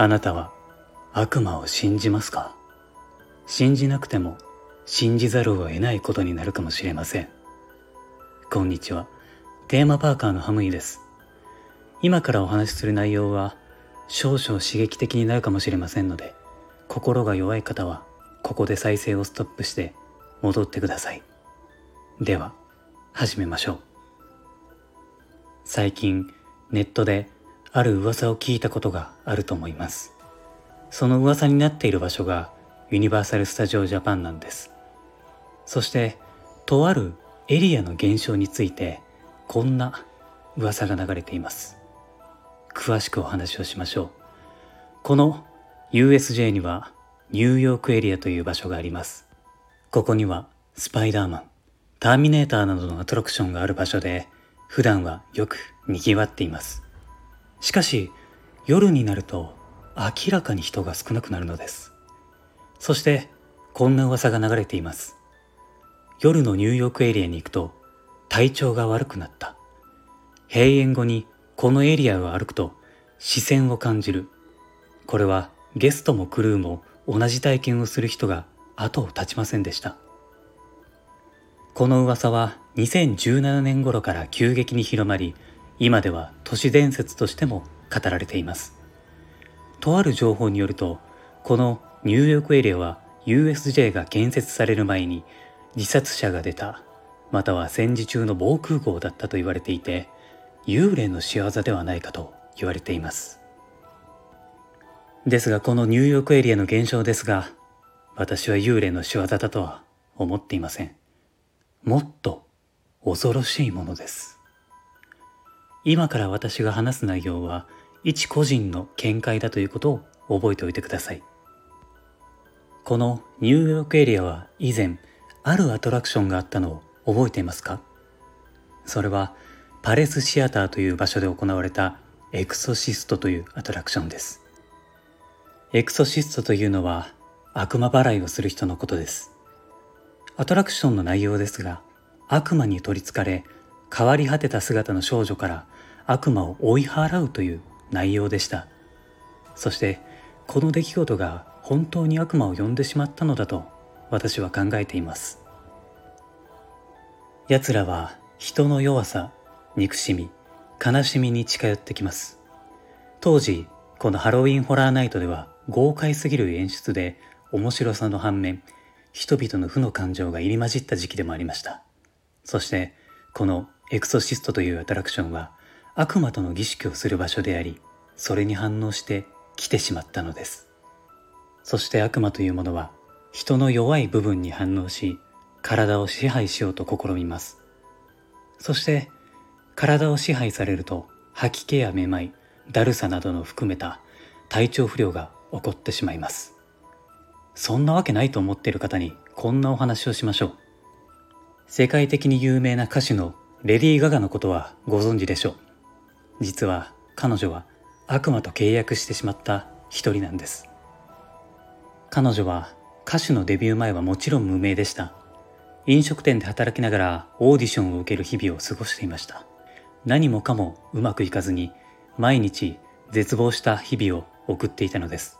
あなたは悪魔を信じますか？信じなくても信じざるを得ないことになるかもしれません。こんにちは。テーマパーカーのハムイです。今からお話しする内容は少々刺激的になるかもしれませんので、心が弱い方はここで再生をストップして戻ってください。では、始めましょう。最近ネットである噂を聞いたことがあると思います。その噂になっている場所がユニバーサル・スタジオ・ジャパンなんです。そして、とあるエリアの現象について、こんな噂が流れています。詳しくお話をしましょう。この USJ にはニューヨークエリアという場所があります。ここにはスパイダーマン、ターミネーターなどのアトラクションがある場所で、普段はよく賑わっています。しかし、夜になると明らかに人が少なくなるのです。そして、こんな噂が流れています。夜のニューヨークエリアに行くと、体調が悪くなった。閉園後にこのエリアを歩くと、視線を感じる。これはゲストもクルーも同じ体験をする人が後を絶ちませんでした。この噂は2017年頃から急激に広まり、今では都市伝説としても語られています。とある情報によると、このニューヨークエリアは USJ が建設される前に自殺者が出た、または戦時中の防空壕だったと言われていて、幽霊の仕業ではないかと言われています。ですがこのニューヨークエリアの現象ですが、私は幽霊の仕業だとは思っていません。もっと恐ろしいものです。今から私が話す内容は一個人の見解だということを覚えておいてください。このニューヨークエリアは以前あるアトラクションがあったのを覚えていますか？それはパレスシアターという場所で行われたエクソシストというアトラクションです。エクソシストというのは悪魔払いをする人のことです。アトラクションの内容ですが悪魔に取りつかれ変わり果てた姿の少女から悪魔を追い払うという内容でした。そしてこの出来事が本当に悪魔を呼んでしまったのだと私は考えています。奴らは人の弱さ憎しみ悲しみに近寄ってきます。当時このハロウィンホラーナイトでは豪快すぎる演出で面白さの反面人々の負の感情が入り混じった時期でもありました。そしてこのエクソシストというアトラクションは悪魔との儀式をする場所であり、それに反応して来てしまったのです。そして悪魔というものは人の弱い部分に反応し、体を支配しようと試みます。そして体を支配されると吐き気やめまい、だるさなどの含めた体調不良が起こってしまいます。そんなわけないと思っている方にこんなお話をしましょう。世界的に有名な歌手のレディー・ガガのことはご存知でしょう。実は彼女は悪魔と契約してしまった一人なんです。彼女は歌手のデビュー前はもちろん無名でした。飲食店で働きながらオーディションを受ける日々を過ごしていました。何もかもうまくいかずに毎日絶望した日々を送っていたのです。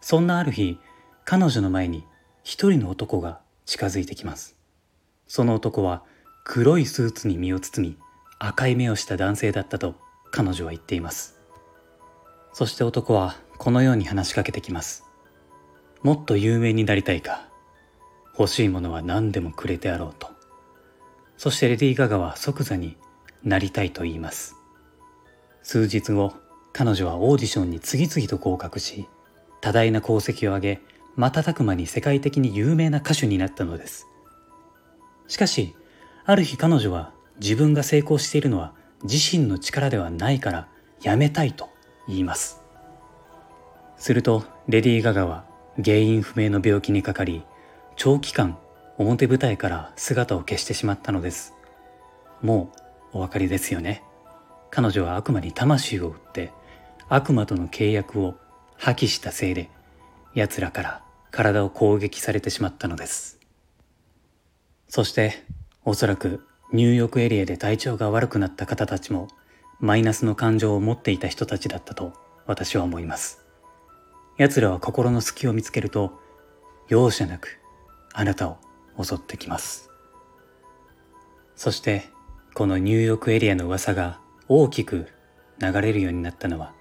そんなある日彼女の前に一人の男が近づいてきます。その男は黒いスーツに身を包み赤い目をした男性だったと彼女は言っています。そして男はこのように話しかけてきます。もっと有名になりたいか。欲しいものは何でもくれてやろうと。そしてレディー・ガガは即座になりたいと言います。数日後彼女はオーディションに次々と合格し多大な功績を上げ瞬く間に世界的に有名な歌手になったのです。しかしある日彼女は自分が成功しているのは自身の力ではないからやめたいと言います。するとレディー・ガガは原因不明の病気にかかり長期間表舞台から姿を消してしまったのです。もうお分かりですよね。彼女は悪魔に魂を売って悪魔との契約を破棄したせいで奴らから体を攻撃されてしまったのです。そしておそらくニューヨークエリアで体調が悪くなった方たちもマイナスの感情を持っていた人たちだったと私は思います。奴らは心の隙を見つけると容赦なくあなたを襲ってきます。そしてこのニューヨークエリアの噂が大きく流れるようになったのは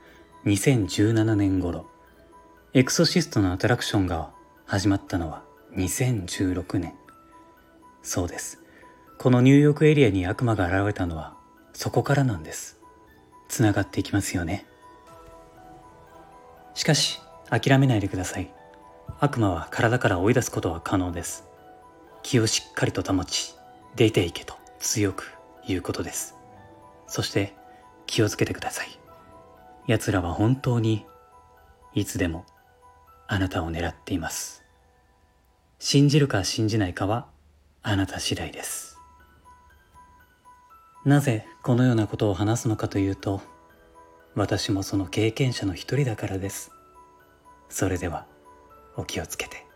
2017年頃。エクソシストのアトラクションが始まったのは2016年。そうです。このニューヨークエリアに悪魔が現れたのはそこからなんです。つながっていきますよね。しかし諦めないでください。悪魔は体から追い出すことは可能です。気をしっかりと保ち出ていけと強く言うことです。そして気をつけてください。奴らは本当にいつでもあなたを狙っています。信じるか信じないかはあなた次第です。なぜこのようなことを話すのかというと私もその経験者の一人だからです。それではお気をつけて。